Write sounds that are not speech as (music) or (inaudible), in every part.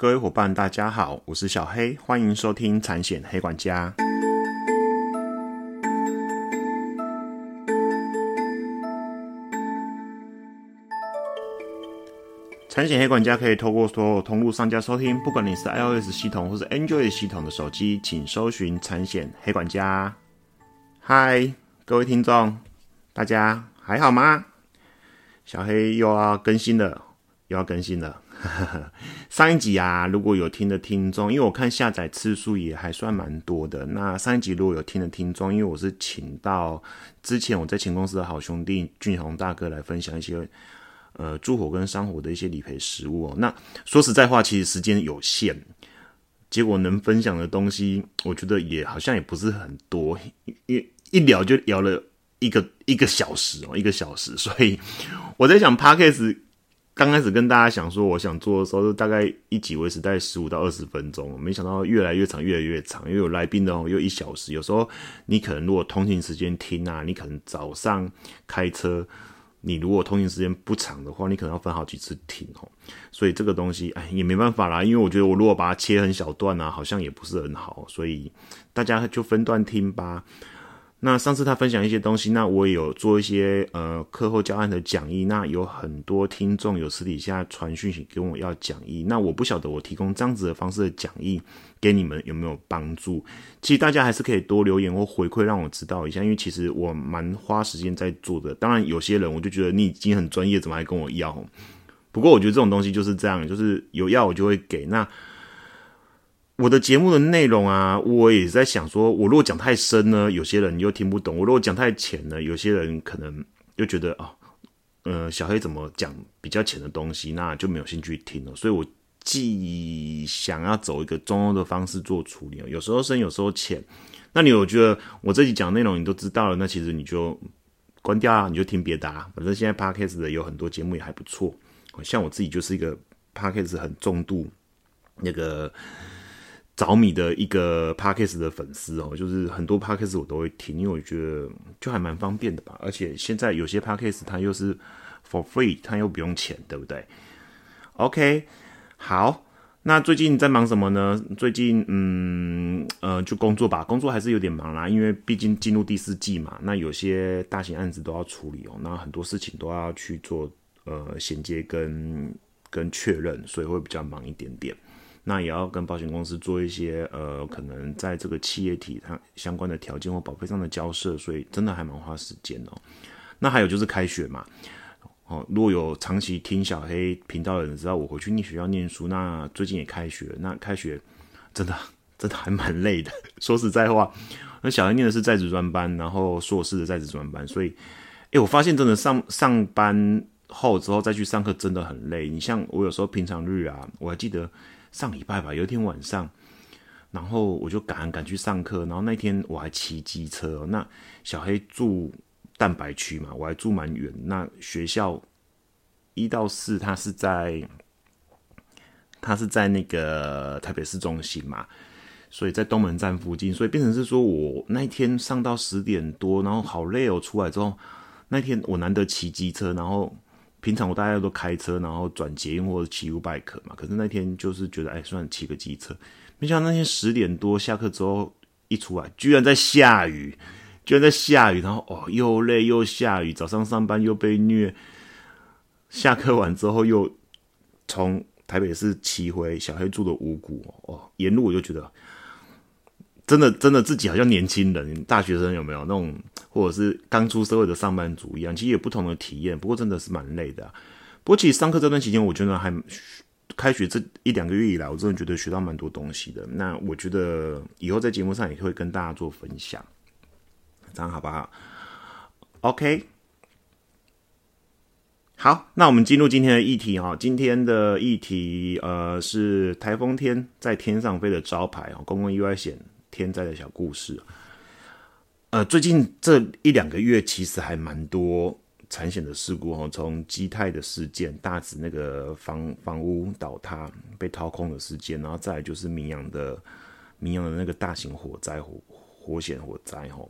各位伙伴，大家好，我是小黑，欢迎收听产险黑管家。产险黑管家可以透过所有通路上架收听，不管你是 iOS 系统或是 Android 系统的手机，请搜寻产险黑管家。嗨，各位听众，大家还好吗？小黑又要更新了，又要更新了。(laughs) 上一集啊，如果有听的听众，因为我看下载次数也还算蛮多的。那上一集如果有听的听众，因为我是请到之前我在前公司的好兄弟俊宏大哥来分享一些呃住火跟伤火的一些理赔实务哦。那说实在话，其实时间有限，结果能分享的东西，我觉得也好像也不是很多，一一聊就聊了一个一个小时哦，一个小时。所以我在想 p a d k a s 刚开始跟大家想说，我想做的时候，就大概一集维持在十五到二十分钟，没想到越来越长，越来越长，因为有来宾的哦，又一小时。有时候你可能如果通勤时间听啊，你可能早上开车，你如果通勤时间不长的话，你可能要分好几次听哦。所以这个东西，哎，也没办法啦，因为我觉得我如果把它切很小段啊，好像也不是很好，所以大家就分段听吧。那上次他分享一些东西，那我也有做一些呃课后教案的讲义。那有很多听众有私底下传讯息跟我要讲义，那我不晓得我提供这样子的方式的讲义给你们有没有帮助。其实大家还是可以多留言或回馈让我知道一下，因为其实我蛮花时间在做的。当然有些人我就觉得你已经很专业，怎么还跟我要？不过我觉得这种东西就是这样，就是有要我就会给。那我的节目的内容啊，我也在想说，我如果讲太深呢，有些人又听不懂；我如果讲太浅呢，有些人可能又觉得哦，呃，小黑怎么讲比较浅的东西，那就没有兴趣听了。所以我既想要走一个中庸的方式做处理，有时候深，有时候浅。那你有觉得我这集讲内容你都知道了，那其实你就关掉啊，你就听别的啊。反正现在 podcast 的有很多节目也还不错，像我自己就是一个 podcast 很重度那个。着迷的一个 podcast 的粉丝哦，就是很多 podcast 我都会听，因为我觉得就还蛮方便的吧。而且现在有些 podcast 它又是 for free，它又不用钱，对不对？OK，好，那最近在忙什么呢？最近嗯呃就工作吧，工作还是有点忙啦，因为毕竟进入第四季嘛，那有些大型案子都要处理哦，那很多事情都要去做呃衔接跟跟确认，所以会比较忙一点点。那也要跟保险公司做一些呃，可能在这个企业体它相关的条件或保费上的交涉，所以真的还蛮花时间哦。那还有就是开学嘛，哦，如果有长期听小黑频道的人知道我回去念学校念书，那最近也开学，那开学真的 (laughs) 真的还蛮累的。(laughs) 说实在话，那小黑念的是在职专班，然后硕士的在职专班，所以，哎，我发现真的上上班后之后再去上课真的很累。你像我有时候平常日啊，我还记得。上礼拜吧，有一天晚上，然后我就赶赶去上课，然后那天我还骑机车。那小黑住蛋白区嘛，我还住蛮远。那学校一到四，他是在他是在那个台北市中心嘛，所以在东门站附近，所以变成是说我那天上到十点多，然后好累哦。出来之后，那天我难得骑机车，然后。平常我大家都开车，然后转捷运或者骑 U bike 嘛。可是那天就是觉得，哎，算骑个机车。没想到那天十点多下课之后一出来，居然在下雨，居然在下雨。然后哦，又累又下雨，早上上班又被虐。下课完之后又从台北市骑回小黑住的五谷哦，沿路我就觉得。真的，真的自己好像年轻人、大学生有没有那种，或者是刚出社会的上班族一样，其实有不同的体验。不过真的是蛮累的。不过其实上课这段期间，我觉得还开学这一两个月以来，我真的觉得学到蛮多东西的。那我觉得以后在节目上也会跟大家做分享，这样好不好？OK，好，那我们进入今天的议题哈。今天的议题呃是台风天在天上飞的招牌哦，公共意外险。天灾的小故事，呃，最近这一两个月其实还蛮多产险的事故哦，从基泰的事件，大指那个房房屋倒塌被掏空的事件，然后再来就是明阳的明阳的那个大型火灾火火险火灾哦。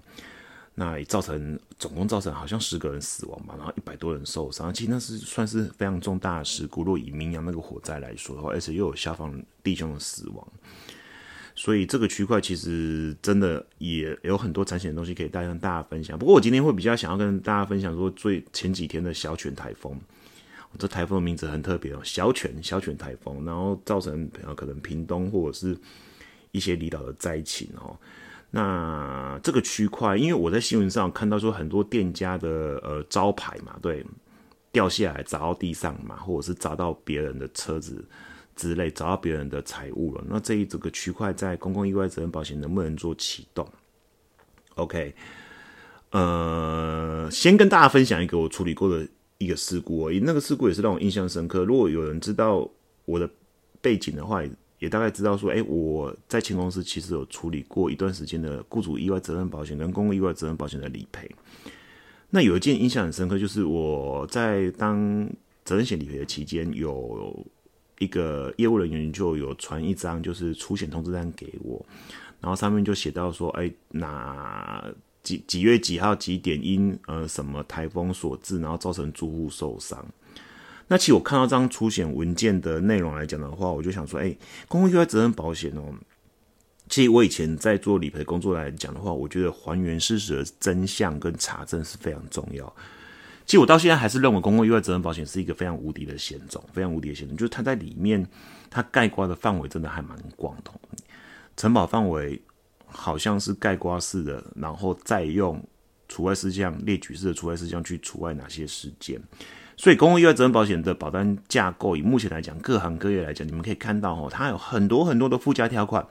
那造成总共造成好像十个人死亡吧，然后一百多人受伤，其实那是算是非常重大的事故。若以明阳那个火灾来说的话，而且又有消防弟兄的死亡，所以这个区块其实真的也有很多产险的东西可以带跟大家分享。不过我今天会比较想要跟大家分享说，最前几天的小犬台风，这台风的名字很特别哦，小犬小犬台风，然后造成可能屏东或者是一些离岛的灾情哦。那这个区块，因为我在新闻上看到说很多店家的呃招牌嘛，对，掉下来砸到地上嘛，或者是砸到别人的车子之类，找到别人的财物了。那这一整个区块在公共意外责任保险能不能做启动？OK，呃，先跟大家分享一个我处理过的一个事故而已，那个事故也是让我印象深刻。如果有人知道我的背景的话。也大概知道说，哎，我在前公司其实有处理过一段时间的雇主意外责任保险跟公共意外责任保险的理赔。那有一件印象很深刻，就是我在当责任险理赔的期间，有一个业务人员就有传一张就是出险通知单给我，然后上面就写到说，哎，哪几几月几号几点因呃什么台风所致，然后造成住户受伤。那其实我看到这张出险文件的内容来讲的话，我就想说，哎，公共意外责任保险哦，其实我以前在做理赔工作来讲的话，我觉得还原事实的真相跟查证是非常重要。其实我到现在还是认为公共意外责任保险是一个非常无敌的险种，非常无敌的险种，就是它在里面它盖刮的范围真的还蛮广的，承保范围好像是盖刮式的，然后再用除外事项列举式的除外事项去除外哪些事件。所以，公共意外责任保险的保单架构，以目前来讲，各行各业来讲，你们可以看到哦，它有很多很多的附加条款，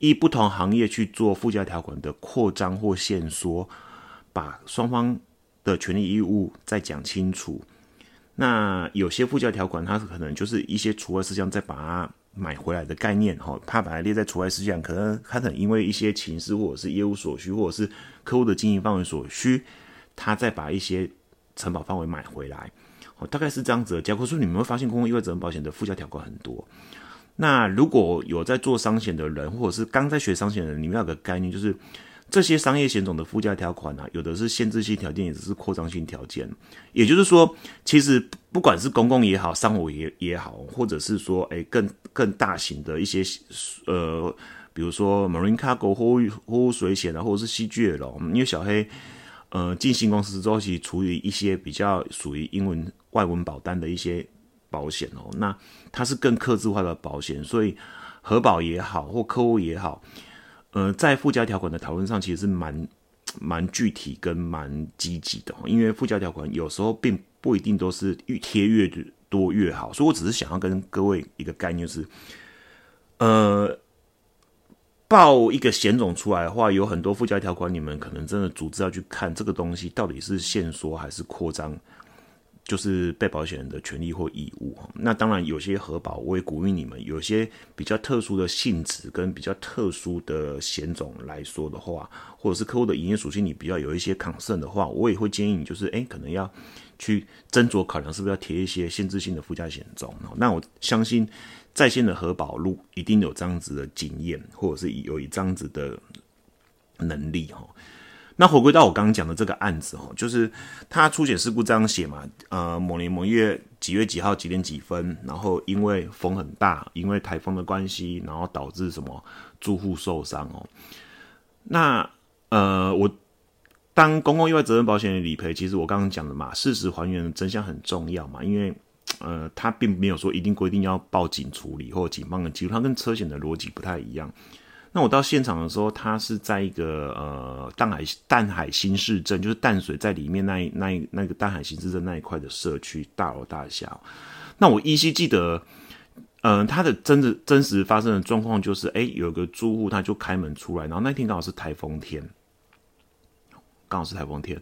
依不同行业去做附加条款的扩张或限缩，把双方的权利义务再讲清楚。那有些附加条款，它可能就是一些除外事项，再把它买回来的概念哈，怕把它列在除外事项，可能它可能因为一些情势或者是业务所需，或者是客户的经营范围所需，它再把一些承保范围买回来。哦，大概是这样子的。假如说你们会发现公共意外责任保险的附加条款很多，那如果有在做商险的人，或者是刚在学商险的人，你们有个概念，就是这些商业险种的附加条款啊，有的是限制性条件，也是扩张性条件。也就是说，其实不管是公共也好，商务也也好，或者是说，哎，更更大型的一些呃，比如说 Marine Cargo 货物水险啊，或者是 CGL，因为小黑呃进新公司之后，其实处理一些比较属于英文。外文保单的一些保险哦，那它是更克制化的保险，所以核保也好或客户也好，呃，在附加条款的讨论上其实是蛮 (tsk) 蛮具体跟蛮积极的，因为附加条款有时候并不一定都是越贴越多越好，所以我只是想要跟各位一个概念是，呃，报一个险种出来的话，有很多附加条款，你们可能真的组织要去看这个东西到底是限缩还是扩张。就是被保险人的权利或义务那当然有些核保，我也鼓励你们，有些比较特殊的性质跟比较特殊的险种来说的话，或者是客户的营业属性，你比较有一些抗胜的话，我也会建议你，就是哎，可能要去斟酌考量，是不是要贴一些限制性的附加险种。那我相信在线的核保路一定有这样子的经验，或者是有一这样子的能力哈。那回归到我刚刚讲的这个案子哦，就是他出险事故这样写嘛，呃，某年某月几月几号几点几分，然后因为风很大，因为台风的关系，然后导致什么住户受伤哦。那呃，我当公共意外责任保险的理赔，其实我刚刚讲的嘛，事实还原的真相很重要嘛，因为呃，他并没有说一定规定要报警处理或警方的记录，它跟车险的逻辑不太一样。那我到现场的时候，他是在一个呃淡海淡海新市镇，就是淡水在里面那那那个淡海新市镇那一块的社区大楼大厦。那我依稀记得，嗯，他的真的真实发生的状况就是，哎，有个住户他就开门出来，然后那天刚好是台风天，刚好是台风天，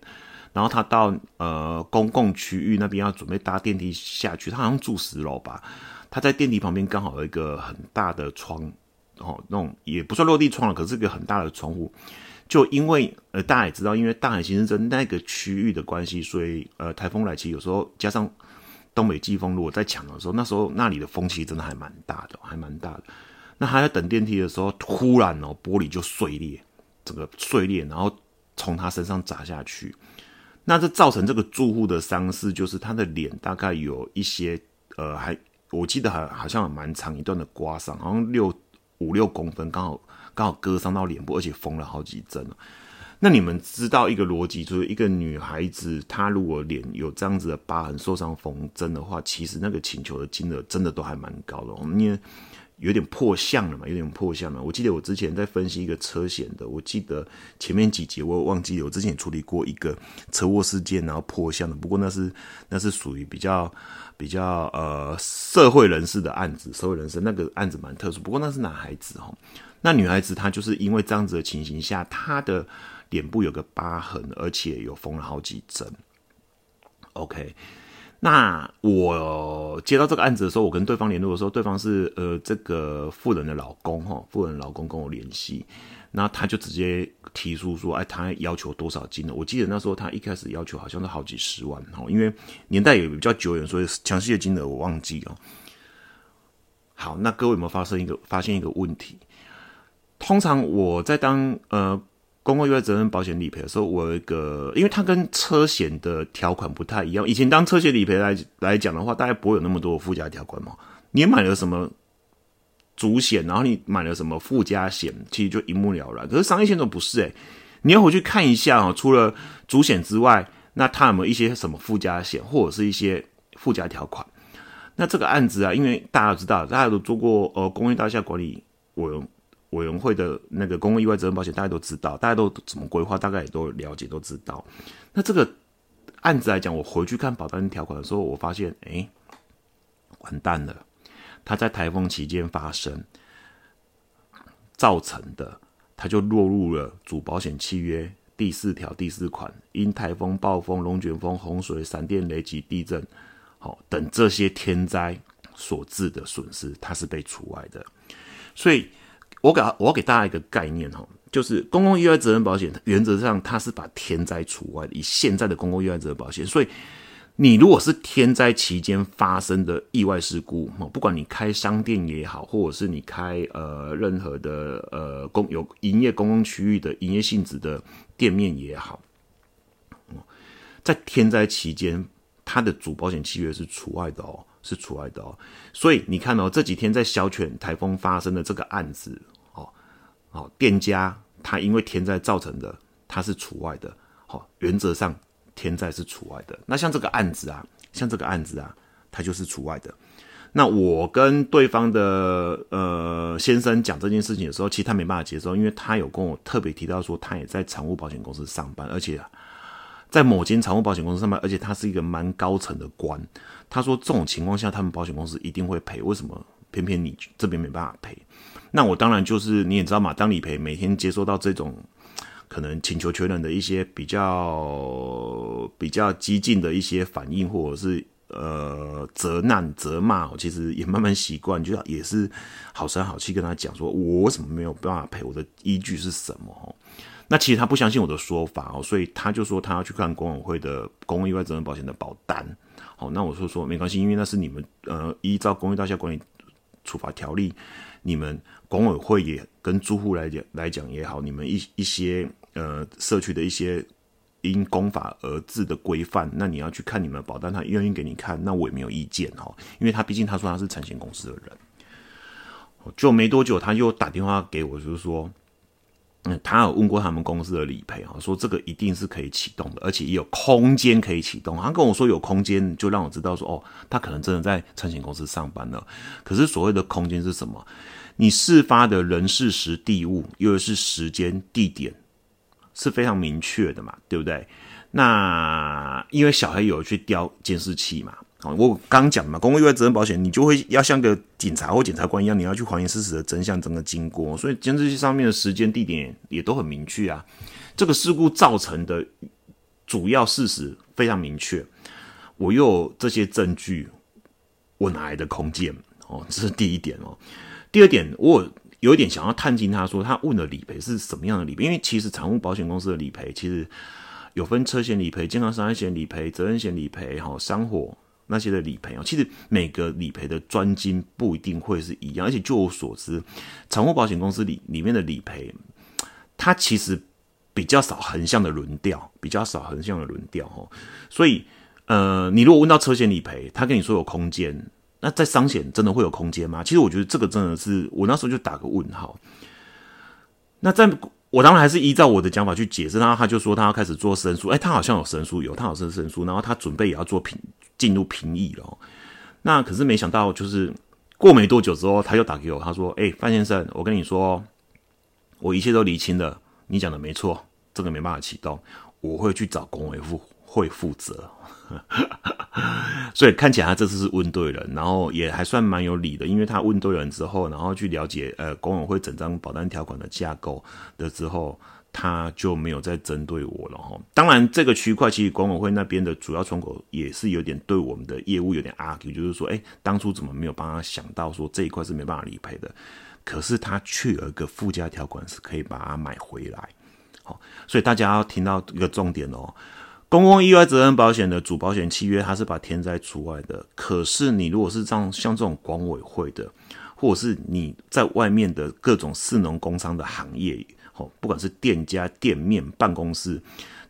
然后他到呃公共区域那边要准备搭电梯下去，他好像住十楼吧，他在电梯旁边刚好有一个很大的窗。哦，那种也不算落地窗了，可是个很大的窗户。就因为呃，大家也知道，因为大海新生镇那个区域的关系，所以呃，台风来其实有时候加上东北季风，如果在强的时候，那时候那里的风其实真的还蛮大的，还蛮大的。那他在等电梯的时候，突然哦，玻璃就碎裂，整个碎裂，然后从他身上砸下去。那这造成这个住户的伤势，就是他的脸大概有一些呃，还我记得还好像蛮长一段的刮伤，好像六五六公分，刚好刚好割伤到脸部，而且缝了好几针。那你们知道一个逻辑，就是一个女孩子她如果脸有这样子的疤痕、受伤缝针的话，其实那个请求的金额真的都还蛮高的。我们因为有点破相了嘛，有点破相了。我记得我之前在分析一个车险的，我记得前面几集我忘记了，我之前也处理过一个车祸事件，然后破相的。不过那是那是属于比较比较呃社会人士的案子，社会人士那个案子蛮特殊。不过那是男孩子哈，那女孩子她就是因为这样子的情形下，她的脸部有个疤痕，而且有缝了好几针。OK。那我接到这个案子的时候，我跟对方联络的时候，对方是呃这个富人的老公哈，富人老公跟我联系，那他就直接提出说，哎，他要求多少金呢？我记得那时候他一开始要求好像是好几十万哈，因为年代也比较久远，所以详细的金额我忘记了。好，那各位有没有发生一个发现一个问题？通常我在当呃。公共意外责任保险理赔的时候，我有一个，因为它跟车险的条款不太一样。以前当车险理赔来来讲的话，大概不会有那么多附加条款嘛。你买了什么主险，然后你买了什么附加险，其实就一目了然。可是商业险都不是诶，你要回去看一下哦。除了主险之外，那它有没有一些什么附加险，或者是一些附加条款？那这个案子啊，因为大家都知道，大家都做过呃公益大厦管理委员。委员会的那个公共意外责任保险，大家都知道，大家都怎么规划，大概也都了解，都知道。那这个案子来讲，我回去看保单条款的时候，我发现，哎，完蛋了！它在台风期间发生造成的，它就落入了主保险契约第四条第四款，因台风、暴风、龙卷风、洪水、闪电、雷击、地震，好等这些天灾所致的损失，它是被除外的，所以。我给我要给大家一个概念哈，就是公共意外责任保险原则上它是把天灾除外。以现在的公共意外责任保险，所以你如果是天灾期间发生的意外事故，不管你开商店也好，或者是你开呃任何的呃公有营业公共区域的营业性质的店面也好，在天灾期间，它的主保险契约是除外的哦。是除外的哦，所以你看哦，这几天在小犬台风发生的这个案子，哦，哦，店家他因为天灾造成的，他是除外的，好，原则上天灾是除外的。那像这个案子啊，像这个案子啊，它就是除外的。那我跟对方的呃先生讲这件事情的时候，其实他没办法接受，因为他有跟我特别提到说，他也在财务保险公司上班，而且。在某间财务保险公司上班，而且他是一个蛮高层的官。他说这种情况下，他们保险公司一定会赔。为什么偏偏你这边没办法赔？那我当然就是你也知道嘛，当理赔每天接收到这种可能请求确认的一些比较比较激进的一些反应，或者是呃责难责骂，我其实也慢慢习惯，就也是好声好气跟他讲说，我为什么没有办法赔？我的依据是什么？那其实他不相信我的说法哦，所以他就说他要去看公委会的公共意外责任保险的保单。好，那我说说没关系，因为那是你们呃依照公益大厦管理处罚条例，你们管委会也跟住户来讲来讲也好，你们一一些呃社区的一些因公法而制的规范，那你要去看你们保单，他愿意给你看，那我也没有意见哈，因为他毕竟他说他是产险公司的人，就没多久他又打电话给我，就是说。他有问过他们公司的理赔啊，说这个一定是可以启动的，而且也有空间可以启动。他跟我说有空间，就让我知道说哦，他可能真的在产险公司上班了。可是所谓的空间是什么？你事发的人事时地物，又是时间地点，是非常明确的嘛，对不对？那因为小黑有去调监视器嘛。我刚讲嘛，公共意外责任保险，你就会要像个警察或检察官一样，你要去还原事实的真相，整个经过。所以监视器上面的时间、地点也都很明确啊。这个事故造成的主要事实非常明确，我又有这些证据，我哪来的空间？哦，这是第一点哦。第二点，我有一点想要探进，他说他问的理赔是什么样的理赔？因为其实产物保险公司的理赔其实有分车险理赔、健康伤害险理赔、责任险理赔、哈伤火。那些的理赔哦，其实每个理赔的专金不一定会是一样，而且就我所知，产物保险公司里里面的理赔，它其实比较少横向的轮调，比较少横向的轮调哈。所以，呃，你如果问到车险理赔，他跟你说有空间，那在商险真的会有空间吗？其实我觉得这个真的是我那时候就打个问号。那在我当然还是依照我的讲法去解释，然后他就说他要开始做申诉，哎，他好像有申诉，有他好像申诉，然后他准备也要做评进入评议了。那可是没想到，就是过没多久之后，他又打给我，他说：“哎，范先生，我跟你说，我一切都厘清了，你讲的没错，这个没办法启动，我会去找工委负会负责。”所以看起来他这次是问对人，然后也还算蛮有理的，因为他问对人之后，然后去了解呃工委会整张保单条款的架构的之后。他就没有再针对我了哈。当然，这个区块其实管委会那边的主要窗口也是有点对我们的业务有点 argue，就是说，哎，当初怎么没有帮他想到说这一块是没办法理赔的？可是他却有一个附加条款是可以把它买回来。好，所以大家要听到一个重点哦，公共意外责任保险的主保险契约，它是把天灾除外的。可是你如果是这样像这种管委会的，或者是你在外面的各种市农工商的行业。哦，不管是店家、店面、办公室，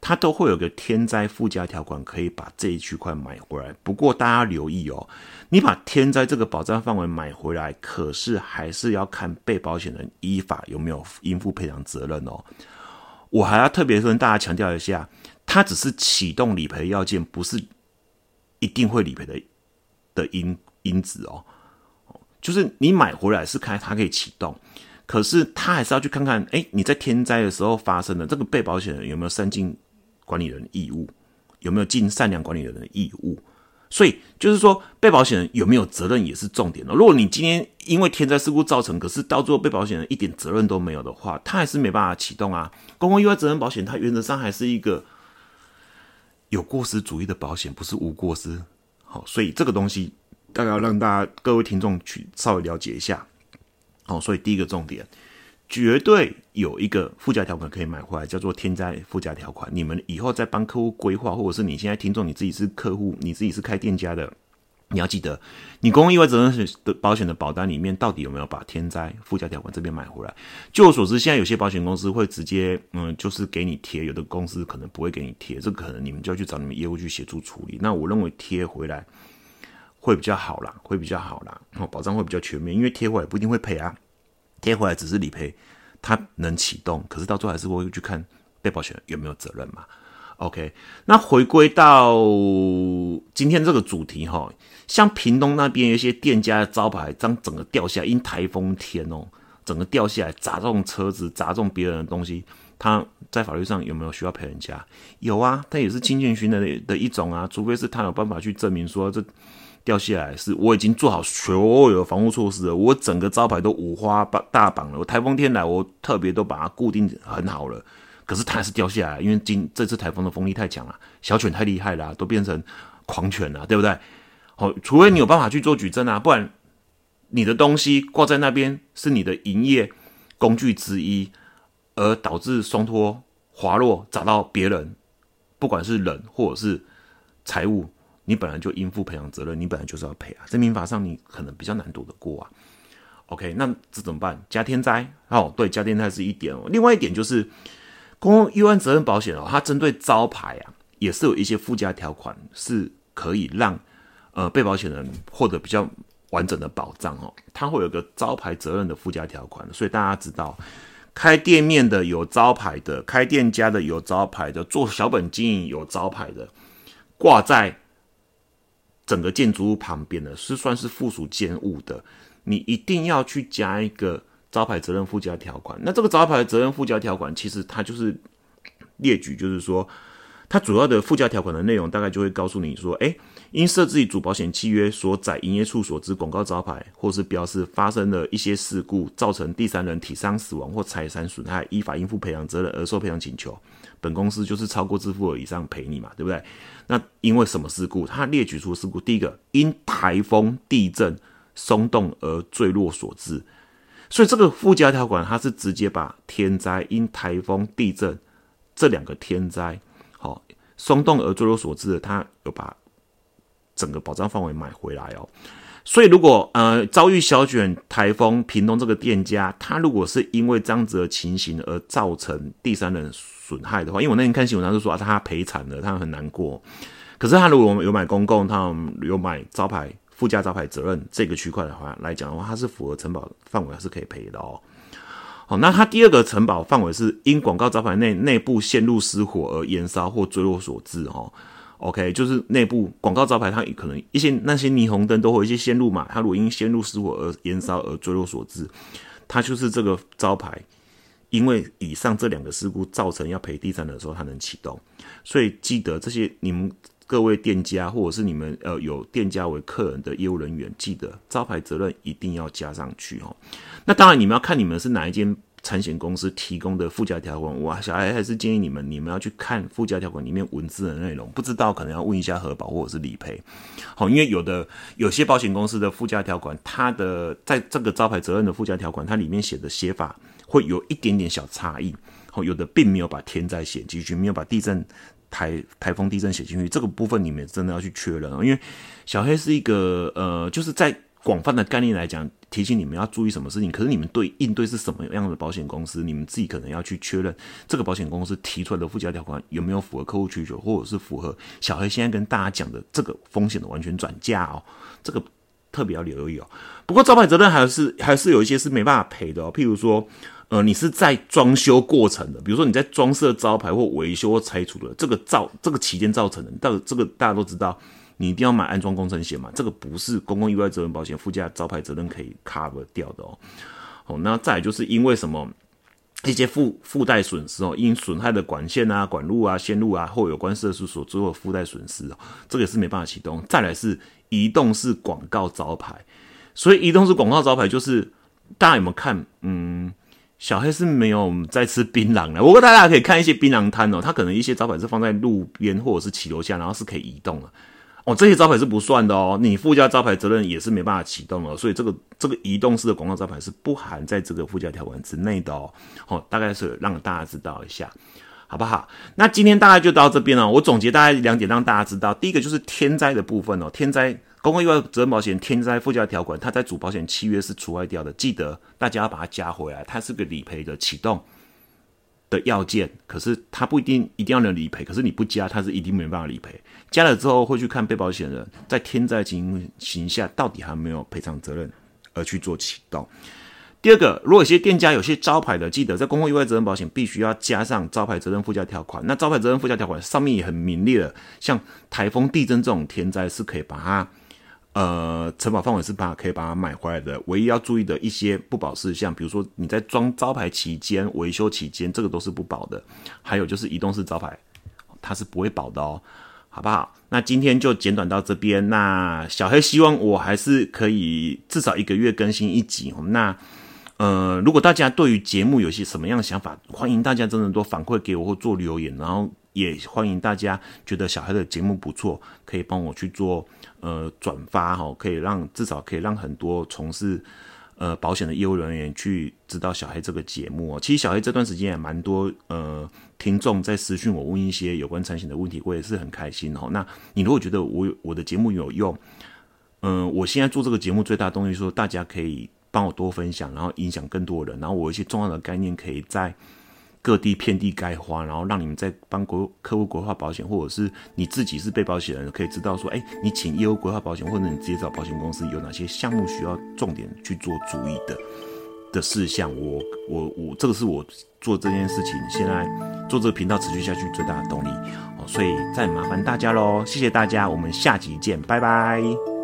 它都会有个天灾附加条款，可以把这一区块买回来。不过大家留意哦，你把天灾这个保障范围买回来，可是还是要看被保险人依法有没有应付赔偿责任哦。我还要特别跟大家强调一下，它只是启动理赔要件，不是一定会理赔的的因因子哦。就是你买回来是看它可以启动。可是他还是要去看看，哎，你在天灾的时候发生的这个被保险人有没有善尽管理人义务，有没有尽善良管理人的义务？所以就是说，被保险人有没有责任也是重点的。如果你今天因为天灾事故造成，可是到最后被保险人一点责任都没有的话，他还是没办法启动啊。公共意外责任保险它原则上还是一个有过失主义的保险，不是无过失。好，所以这个东西大概要让大家各位听众去稍微了解一下。好，所以第一个重点，绝对有一个附加条款可以买回来，叫做天灾附加条款。你们以后在帮客户规划，或者是你现在听众你自己是客户，你自己是开店家的，你要记得，你公共意外责任的保险的保单里面到底有没有把天灾附加条款这边买回来？据我所知，现在有些保险公司会直接，嗯，就是给你贴，有的公司可能不会给你贴，这可能你们就要去找你们业务去协助处理。那我认为贴回来。会比较好啦，会比较好啦，然后保障会比较全面，因为贴回来不一定会赔啊，贴回来只是理赔，它能启动，可是到最后还是会去看被保险人有没有责任嘛。OK，那回归到今天这个主题哈，像屏东那边有一些店家的招牌，将整个掉下来，因台风天哦，整个掉下来砸中车子，砸中别人的东西，他在法律上有没有需要赔人家？有啊，他也是侵权寻的的一种啊，除非是他有办法去证明说这。掉下来是我已经做好所有防护措施了，我整个招牌都五花大大绑了。我台风天来，我特别都把它固定很好了，可是它还是掉下来，因为今这次台风的风力太强了，小犬太厉害了，都变成狂犬了，对不对？好，除非你有办法去做举证啊，不然你的东西挂在那边是你的营业工具之一，而导致松脱滑落砸到别人，不管是人或者是财物。你本来就应负赔偿责任，你本来就是要赔啊，在民法上你可能比较难躲得过啊。OK，那这怎么办？加天灾哦，对，加天灾是一点哦。另外一点就是公共意外责任保险哦，它针对招牌啊，也是有一些附加条款，是可以让呃被保险人获得比较完整的保障哦。它会有个招牌责任的附加条款，所以大家知道，开店面的有招牌的，开店家的有招牌的，做小本经营有招牌的，挂在。整个建筑物旁边的是算是附属建物的，你一定要去加一个招牌责任附加条款。那这个招牌责任附加条款，其实它就是列举，就是说它主要的附加条款的内容，大概就会告诉你说，哎，因设置主保险契约所载营业处所之广告招牌或是标示发生了一些事故，造成第三人体伤、死亡或财产损害，依法应负赔偿责任而受赔偿请求。本公司就是超过支付额以上赔你嘛，对不对？那因为什么事故？它列举出事故，第一个因台风、地震、松动而坠落所致，所以这个附加条款它是直接把天灾因台风、地震这两个天灾，好松动而坠落所致的，它有把整个保障范围买回来哦。所以如果呃遭遇小卷台风，屏东这个店家，他如果是因为这样子的情形而造成第三人损害的话，因为我那天看新闻，他就说啊他赔惨了，他很难过。可是他如果有买公共，他有买招牌附加招牌责任这个区块的话来讲的话，它是符合承保范围，是可以赔的哦。好，那它第二个承保范围是因广告招牌内内部线路失火而燃烧或坠落所致，哈。OK，就是内部广告招牌，它可能一些那些霓虹灯都会有一些线路嘛，它如果因线路失火而燃烧而坠落所致，它就是这个招牌，因为以上这两个事故造成要赔第三者的时候，它能启动。所以记得这些你们各位店家或者是你们呃有店家为客人的业务人员，记得招牌责任一定要加上去哦。那当然你们要看你们是哪一间。产险公司提供的附加条款，我小孩还是建议你们，你们要去看附加条款里面文字的内容。不知道可能要问一下核保或者是理赔。好，因为有的有些保险公司的附加条款，它的在这个招牌责任的附加条款，它里面写的写法会有一点点小差异。好，有的并没有把天灾写进去，没有把地震、台台风、地震写进去，这个部分你们真的要去确认哦。因为小黑是一个呃，就是在。广泛的概念来讲，提醒你们要注意什么事情。可是你们对应对是什么样的保险公司，你们自己可能要去确认这个保险公司提出来的附加条款有没有符合客户需求，或者是符合小黑现在跟大家讲的这个风险的完全转嫁哦。这个特别要留意哦。不过招牌责任还是还是有一些是没办法赔的哦。譬如说，呃，你是在装修过程的，比如说你在装设招牌或维修或拆除的这个造这个期间造成的，到这个大家都知道。你一定要买安装工程险嘛？这个不是公共意外责任保险附加招牌责任可以 cover 掉的哦。哦，那再就是因为什么一些附附带损失哦，因损害的管线啊、管路啊、线路啊或有关设施所做的附带损失哦，这个也是没办法启动。再来是移动式广告招牌，所以移动式广告招牌就是大家有没有看？嗯，小黑是没有在吃槟榔的，不过大家可以看一些槟榔摊哦，它可能一些招牌是放在路边或者是骑楼下，然后是可以移动的。哦，这些招牌是不算的哦，你附加招牌责任也是没办法启动的，所以这个这个移动式的广告招牌是不含在这个附加条款之内的哦。哦，大概是让大家知道一下，好不好？那今天大概就到这边了。我总结大概两点让大家知道，第一个就是天灾的部分哦，天灾公共意外责任保险天灾附加条款，它在主保险契约是除外掉的，记得大家要把它加回来，它是个理赔的启动。的要件，可是它不一定一定要能理赔，可是你不加，它是一定没办法理赔。加了之后会去看被保险人在天灾情形下到底还没有赔偿责任，而去做启动。第二个，如果有些店家有些招牌的，记得在公共意外责任保险必须要加上招牌责任附加条款。那招牌责任附加条款上面也很明列了，像台风、地震这种天灾是可以把它。呃，承保范围是把可以把它买回来的，唯一要注意的一些不保事项，比如说你在装招牌期间、维修期间，这个都是不保的。还有就是移动式招牌，它是不会保的哦，好不好？那今天就简短到这边。那小黑希望我还是可以至少一个月更新一集。那呃，如果大家对于节目有些什么样的想法，欢迎大家真的多反馈给我或做留言，然后也欢迎大家觉得小黑的节目不错，可以帮我去做。呃，转发哈，可以让至少可以让很多从事呃保险的业务人员去知道小黑这个节目哦。其实小黑这段时间也蛮多呃听众在私讯我问一些有关产险的问题，我也是很开心哦。那你如果觉得我我的节目有用，嗯，我现在做这个节目最大的动力说大家可以帮我多分享，然后影响更多人，然后我有一些重要的概念可以在。各地遍地开花，然后让你们在帮国客户规划保险，或者是你自己是被保险人，可以知道说，哎，你请业务规划保险，或者你直接找保险公司，有哪些项目需要重点去做注意的的事项。我我我，这个是我做这件事情，现在做这个频道持续下去最大的动力哦。所以再麻烦大家喽，谢谢大家，我们下集见，拜拜。